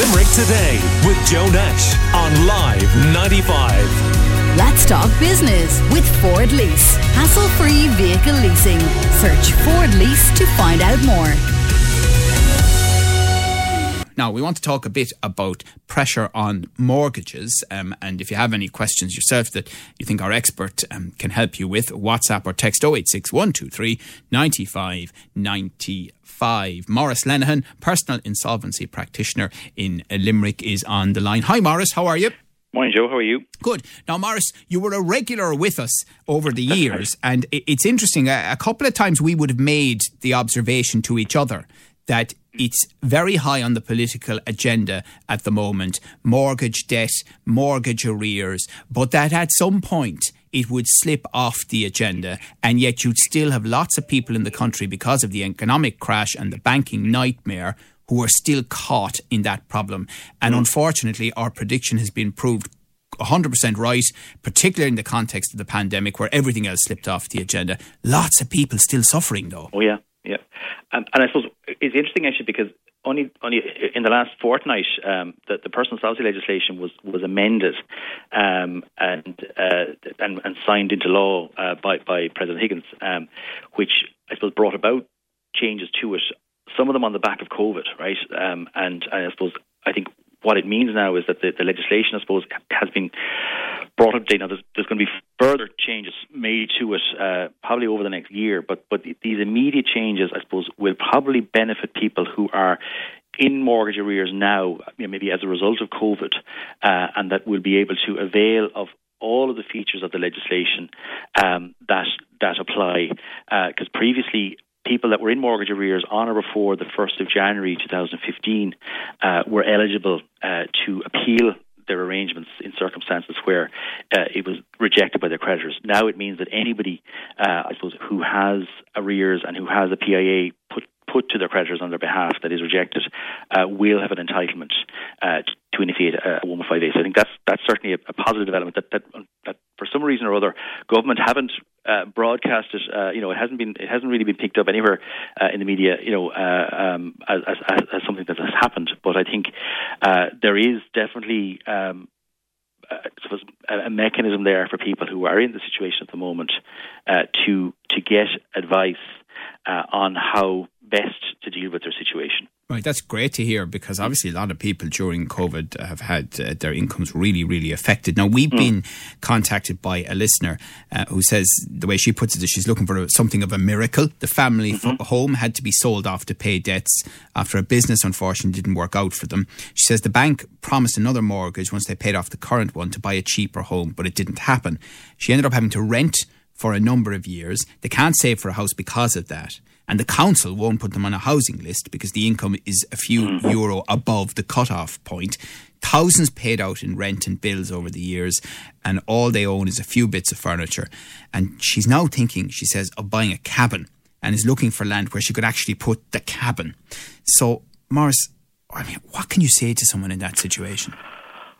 Limerick Today with Joe Nash on Live 95. Let's talk business with Ford Lease. Hassle free vehicle leasing. Search Ford Lease to find out more. Now, we want to talk a bit about pressure on mortgages. Um, and if you have any questions yourself that you think our expert um, can help you with, WhatsApp or text 086 123 95 95. Maurice Lenihan, personal insolvency practitioner in Limerick, is on the line. Hi, Maurice. How are you? Morning, Joe. How are you? Good. Now, Maurice, you were a regular with us over the years, and it's interesting. A, couple of times we would have made the observation to each other that it's very high on the political agenda at the moment mortgage debt, mortgage arrears, but that at some point it would slip off the agenda, and yet you'd still have lots of people in the country because of the economic crash and the banking nightmare who are still caught in that problem. And mm. unfortunately, our prediction has been proved 100% right, particularly in the context of the pandemic where everything else slipped off the agenda. Lots of people still suffering, though. Oh, yeah, yeah. And, and I suppose it's interesting actually because only only in the last fortnight, um, the, the personal insolvency legislation was was amended um, and, uh, and and signed into law uh, by by President Higgins, um, which I suppose brought about changes to it. Some of them on the back of COVID, right? Um, and I suppose I think what it means now is that the, the legislation, I suppose, has been brought up to date. Now, there's, there's going to be further changes made to it uh, probably over the next year, but but these immediate changes, I suppose, will probably benefit people who are in mortgage arrears now, you know, maybe as a result of COVID, uh, and that will be able to avail of all of the features of the legislation um, that that apply. Because uh, previously, people that were in mortgage arrears on or before the 1st of January 2015 uh, were eligible uh, to appeal their arrangements in circumstances where uh, it was rejected by their creditors. Now it means that anybody, uh, I suppose, who has arrears and who has a PIA put put to their creditors on their behalf that is rejected uh, will have an entitlement uh, to initiate a 115A. So I think that's that's certainly a, a positive development that, that, that for some reason or other government haven't uh, broadcasted. Uh, you know, it hasn't been it hasn't really been picked up anywhere uh, in the media. You know, uh, um, as, as, as, something that has happened. But I think there is definitely. Um, a, a mechanism there for people who are in the situation at the moment to to get advice on how best to deal with their situation. Right, that's great to hear because obviously a lot of people during COVID have had uh, their incomes really, really affected. Now, we've mm. been contacted by a listener uh, who says the way she puts it is she's looking for something of a miracle. The family mm-hmm. home had to be sold off to pay debts after a business, unfortunately, didn't work out for them. She says the bank promised another mortgage once they paid off the current one to buy a cheaper home, but it didn't happen. She ended up having to rent for a number of years. They can't save for a house because of that and the council won't put them on a housing list because the income is a few mm-hmm. euro above the cut-off point. Thousands paid out in rent and bills over the years, and all they own is a few bits of furniture. And she's now thinking, she says, of buying a cabin and is looking for land where she could actually put the cabin. So, Maurice, I mean, what can you say to someone in that situation?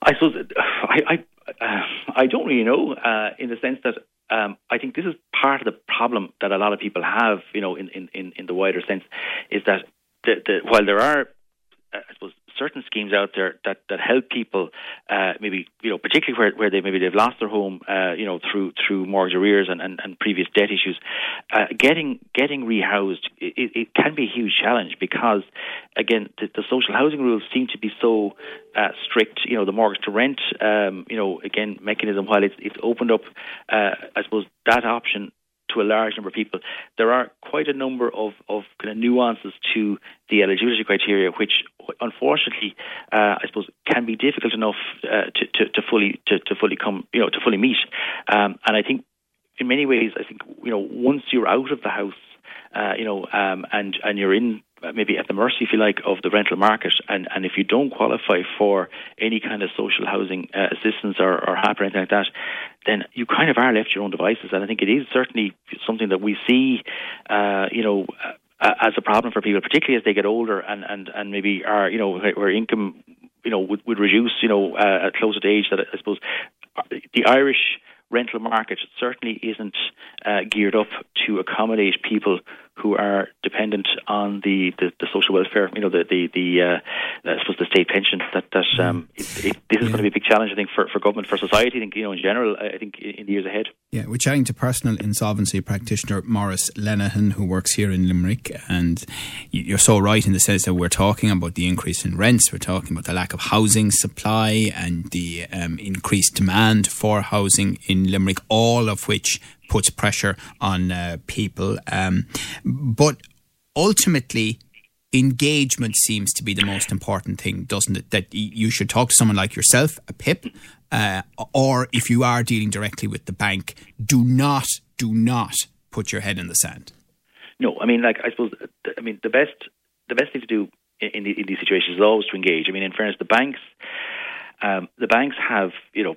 I suppose I I, uh, I don't really know uh, in the sense that um, I think this is part of the problem that a lot of people have, you know, in, in, in the wider sense, is that the, the, while there are, uh, I suppose, certain schemes out there that, that help people, uh, maybe you know, particularly where, where they maybe they've lost their home, uh, you know, through through mortgage arrears and, and, and previous debt issues. Uh, getting getting rehoused it, it, can be a huge challenge because again the, the social housing rules seem to be so uh, strict. You know, the mortgage to rent, um, you know, again mechanism while it's it's opened up, uh, I suppose that option to a large number of people, there are quite a number of, of kind of nuances to the eligibility criteria, which unfortunately, uh, I suppose, can be difficult enough uh, to, to, to, fully to, to, fully come, you know, to fully meet. Um, and I think, in many ways, I think you know, once you're out of the house, uh, you know, um, and and you're in maybe at the mercy, if you like, of the rental market. And, and if you don't qualify for any kind of social housing uh, assistance or, or HAP or anything like that, then you kind of are left to your own devices. And I think it is certainly something that we see, uh, you know, uh, as a problem for people, particularly as they get older and, and, and maybe are, you know, where income, you know, would, would reduce, you know, uh, at closer to age that I suppose uh, the Irish rental market certainly isn't uh, geared up to accommodate people who are dependent on the, the, the social welfare, you know, the the, the uh, I suppose the state pension. That that um, it, it, this is yeah. going to be a big challenge, I think, for, for government, for society. I think you know, in general, I think in the years ahead. Yeah, we're chatting to personal insolvency practitioner Maurice Lenihan, who works here in Limerick, and you're so right in the sense that we're talking about the increase in rents, we're talking about the lack of housing supply, and the um, increased demand for housing in Limerick, all of which puts pressure on uh, people. Um, but ultimately, engagement seems to be the most important thing, doesn't it? That you should talk to someone like yourself, a PIP, uh, or if you are dealing directly with the bank, do not, do not put your head in the sand. No, I mean, like I suppose, I mean, the best, the best thing to do in, the, in these situations is always to engage. I mean, in fairness, the banks, um, the banks have, you know,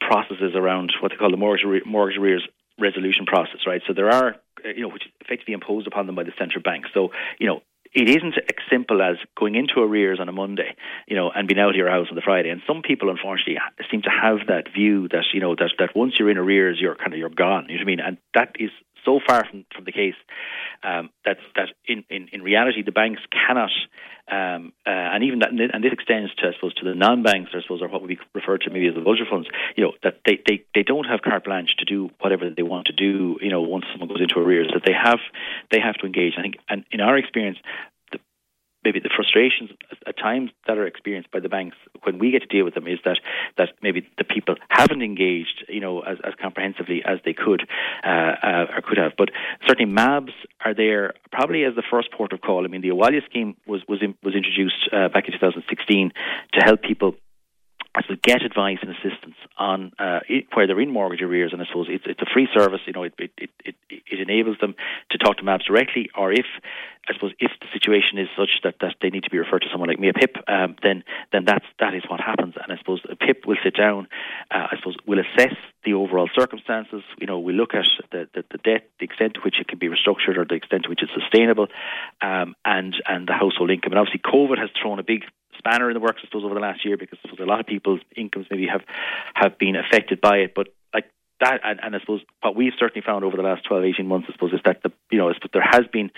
processes around what they call the mortgage mortgage arrears resolution process, right? So there are, uh, you know, which is effectively imposed upon them by the central bank. So, you know, it isn't as simple as going into arrears on a Monday, you know, and being out of your house on the Friday. And some people, unfortunately, seem to have that view that you know that that once you're in arrears, you're kind of you're gone. You know what I mean? And that is so far from, from the case um, that that in, in, in reality the banks cannot um, uh, and even that and this extends to I suppose to the non-banks I suppose or what be referred to maybe as the vulture funds you know that they, they, they don't have carte blanche to do whatever they want to do you know once someone goes into arrears that they have they have to engage. I think and in our experience frustrations at times that are experienced by the banks when we get to deal with them is that that maybe the people haven't engaged, you know, as, as comprehensively as they could uh, uh, or could have. But certainly, MABS are there probably as the first port of call. I mean, the Abhaile scheme was was in, was introduced uh, back in 2016 to help people so get advice and assistance on uh, where they're in mortgage arrears, and I suppose it's it's a free service. You know, it it, it it enables them to talk to MABS directly, or if I suppose if the situation is such that, that they need to be referred to someone like me, a PIP, um, then then that's that is what happens. And I suppose a PIP will sit down. Uh, I suppose will assess the overall circumstances. You know, we look at the, the, the debt, the extent to which it can be restructured, or the extent to which it's sustainable, um, and and the household income. And obviously, COVID has thrown a big spanner in the works, I suppose, over the last year because a lot of people's incomes maybe have have been affected by it. But like that, and, and I suppose what we've certainly found over the last 12, 18 months, I suppose, is that the you know, but there has been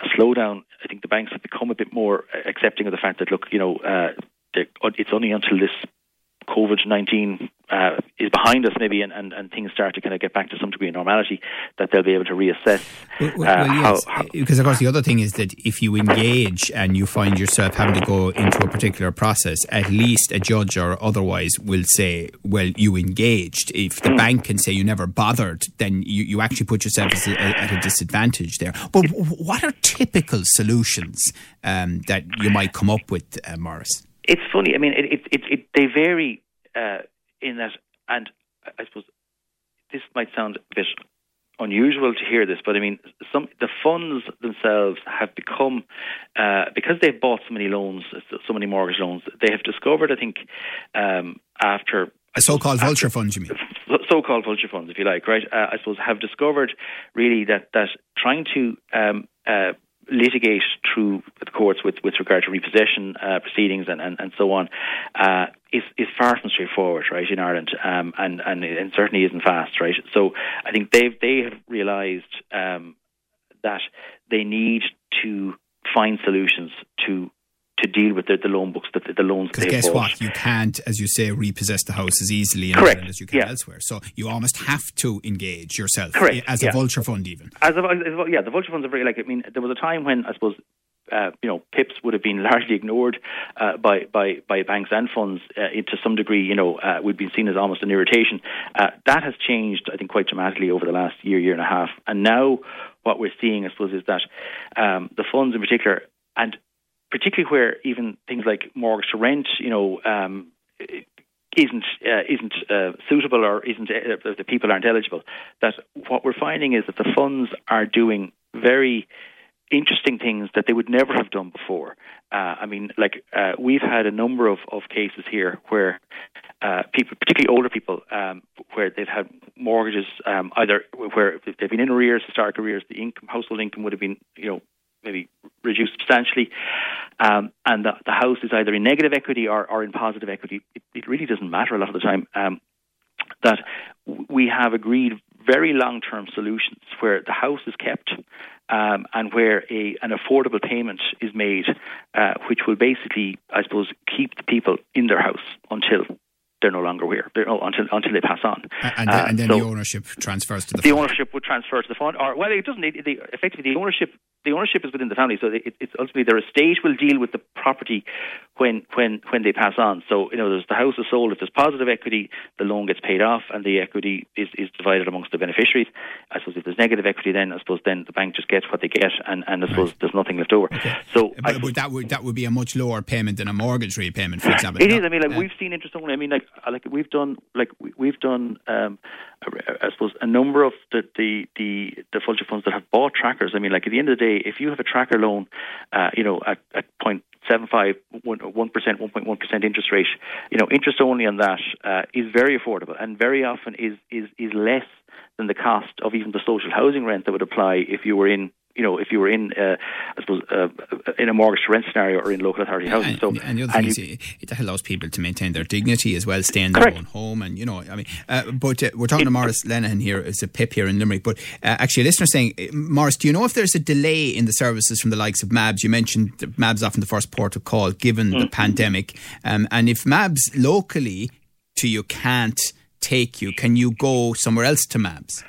a slowdown. I think the banks have become a bit more accepting of the fact that look, you know, uh, it's only until this COVID 19 uh, is behind us, maybe, and, and, and things start to kind of get back to some degree of normality, that they'll be able to reassess. Well, well, uh, yes. how, how, because, of course, the other thing is that if you engage and you find yourself having to go into a particular process, at least a judge or otherwise will say, well, you engaged. If the mm. bank can say you never bothered, then you, you actually put yourself a, at a disadvantage there. But what are typical solutions um, that you might come up with, uh, Maurice? It's funny. I mean, it, it, it, they vary uh, in that, and I suppose this might sound a bit unusual to hear this, but I mean, some the funds themselves have become uh, because they've bought so many loans, so many mortgage loans. They have discovered, I think, um, after a so-called vulture fund, you mean? So-called vulture funds, if you like, right? Uh, I suppose have discovered really that that trying to um, uh, litigate through the courts with, with regard to repossession uh, proceedings and, and, and so on uh, is, is far from straightforward, right, in Ireland, um, and, and, certainly isn't fast, right? So I think they've, they have realised um, that they need to find solutions to to deal with the, the loan books, the, the loans. Because guess bought. what? You can't, as you say, repossess the house as easily in Correct. Ireland as you can yeah. elsewhere. So you almost have to engage yourself Correct. as yeah. a vulture fund, even. As a, as yeah, the vulture funds are very like. I mean, there was a time when I suppose uh, you know, PIPs would have been largely ignored uh, by, by, by banks and funds uh, to some degree. You know, uh, we've been seen as almost an irritation. Uh, that has changed, I think, quite dramatically over the last year, year and a half. And now, what we're seeing, I suppose, is that um, the funds in particular, and particularly where even things like mortgage to rent, you know, um, isn't uh, isn't uh, suitable or isn't uh, the people aren't eligible. That what we're finding is that the funds are doing very interesting things that they would never have done before. Uh, I mean, like uh, we've had a number of, of cases here where uh, people, particularly older people, um, where they've had mortgages um, either where they've been in arrears, historic arrears, the income, household income would have been, you know, maybe reduced substantially, um, and the, the, house is either in negative equity or, or in positive equity. It, it, really doesn't matter a lot of the time. Um, that we have agreed very long term solutions where the house is kept um, and where a, an affordable payment is made, uh, which will basically, I suppose, keep the people in their house until they're no longer here they're, oh, until until they pass on. And, uh, and then so the ownership transfers to the. Fund. The fund. ownership would transfer to the fund, or well, it doesn't. It, it, effectively, the ownership the ownership is within the family, so it, it's ultimately their estate will deal with the property when when when they pass on. So you know, there's the house is sold. If there's positive equity, the loan gets paid off, and the equity is, is divided amongst the beneficiaries. I suppose if there's negative equity, then I suppose then the bank just gets what they get, and, and I suppose right. there's nothing left over. Okay. So but, but that would that would be a much lower payment than a mortgage repayment, for example. It is. I mean, like we've seen interest only. I mean, like like we've done like we've done. Um, I suppose a number of the the the, the vulture funds that have bought trackers. I mean, like at the end of the day, if you have a tracker loan, uh, you know, at, at point seven five one percent, one point one percent interest rate, you know, interest only on that uh, is very affordable and very often is is is less than the cost of even the social housing rent that would apply if you were in you know, if you were in, uh, I suppose, uh, in a mortgage to rent scenario or in local authority housing. And, so, and the other thing is, it allows people to maintain their dignity as well, stay in their correct. own home, and you know, I mean, uh, but uh, we're talking it, to Maurice Lenihan here as a PIP here in Limerick. But uh, actually, a listener saying, uh, Maurice, do you know if there's a delay in the services from the likes of MABS? You mentioned MABS often the first port of call given mm. the pandemic, um, and if MABS locally to you can't take you, can you go somewhere else to MABS?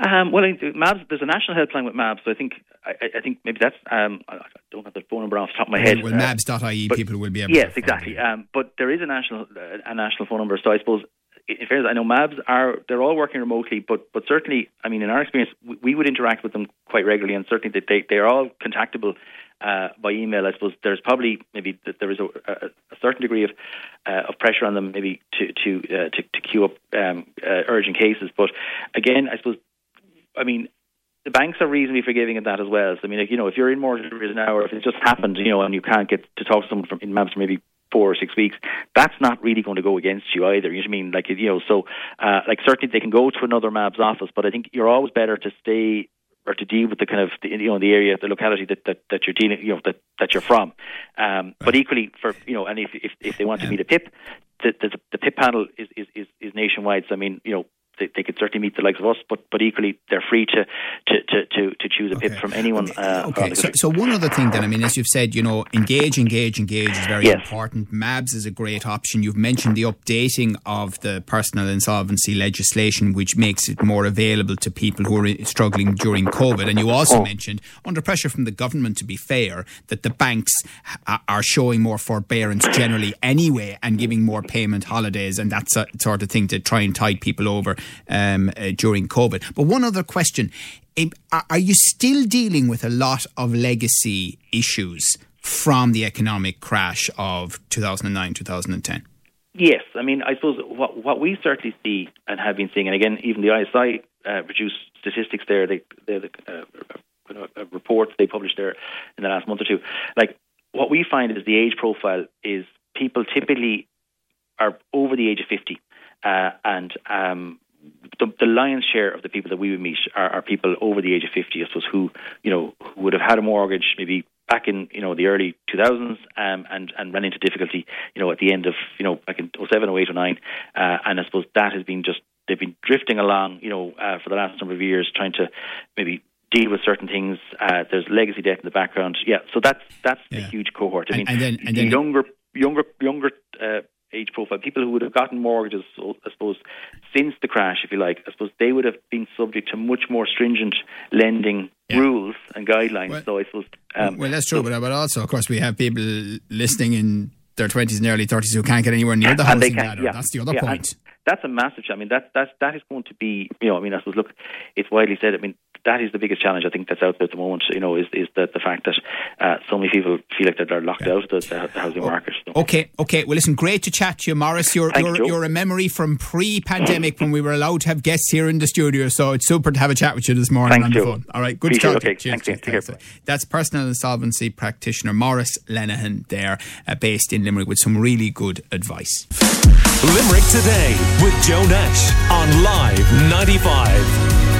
Um, well, MABS, there's a national helpline with MABS, so I think I, I think maybe that's um, I don't have the phone number off the top of my head. Well, MABS.ie uh, people will be able. Yes, exactly. Um, but there is a national a national phone number, so I suppose. In fairness, I know MABS are they're all working remotely, but but certainly, I mean, in our experience, we, we would interact with them quite regularly, and certainly they they, they are all contactable uh, by email. I suppose there's probably maybe there is a, a, a certain degree of uh, of pressure on them, maybe to to uh, to, to queue up um, uh, urgent cases. But again, I suppose I mean, the banks are reasonably forgiving in that as well. So, I mean, like, you know, if you're in mortgage arrears now, or if it just happened, you know, and you can't get to talk to someone from in MABS for maybe four or six weeks, that's not really going to go against you either. You know what I mean? Like, you know, so, uh, like, certainly they can go to another MABS office, but I think you're always better to stay or to deal with the kind of the, you know the area, the locality that, that, that you're dealing, you know that, that you're from. Um. But equally, for you know, and if if, if they want to meet a PIP, the, the, the PIP panel is, is, is nationwide. So I mean, you know, they, they could certainly meet the likes of us, but but equally they're free to to, to, to, to choose a okay. PIP from anyone. Okay, uh, okay. So, so one other thing then, I mean, as you've said, you know, engage, engage, engage is very yes. important. MABS is a great option. You've mentioned the updating of the personal insolvency legislation, which makes it more available to people who are struggling during COVID. And you also oh. mentioned, under pressure from the government, to be fair, that the banks are showing more forbearance generally anyway and giving more payment holidays and that sort of thing to try and tide people over um, uh, during COVID. But one other question are you still dealing with a lot of legacy issues from the economic crash of 2009 2010? Yes, I mean, I suppose what what we certainly see and have been seeing, and again, even the ISI uh, produced statistics there. They, they the uh, a report they published there in the last month or two. Like what we find is the age profile is people typically are over the age of fifty, uh, and um, the, the, lion's share of the people that we would meet are, are, people over the age of 50, I suppose, who, you know, who would have had a mortgage maybe back in, you know, the early 2000s um, and, and ran into difficulty, you know, at the end of, you know, back in 07, 08, 09. Uh, and I suppose that has been just, they've been drifting along, you know, uh, for the last number of years, trying to maybe deal with certain things. Uh, there's legacy debt in the background. Yeah, so that's that's yeah. a huge cohort. I mean, and, then, and then younger, younger, younger uh, age profile, people who would have gotten mortgages, I suppose, since the crash, if you like, I suppose they would have been subject to much more stringent lending yeah. rules and guidelines. Well, so I suppose. Um, well, that's true, so, but, but also, of course, we have people listening in their 20s and early 30s who can't get anywhere near the housing ladder. Yeah, that's the other yeah, point. That's a massive. I mean, that that that is going to be. You know, I mean, I suppose. Look, it's widely said. I mean, that is the biggest challenge I think that's out there at the moment. You know, is is that the fact that uh, so many people feel like they're locked yeah. out of the, the, housing market. So. Okay, okay. Well, listen, great to chat to you, Maurice. You're you're, you. you're, a memory from pre-pandemic when we were allowed to have guests here in the studio. So it's super to have a chat with you this morning Thanks, on the phone. All right, good Appreciate to talk. Okay, Cheers, thanks. Cheers, thanks. That's personal insolvency practitioner Maurice Lenihan there, uh, based in Limerick, with some really good advice. Limerick today with Joe Nash on Live 95.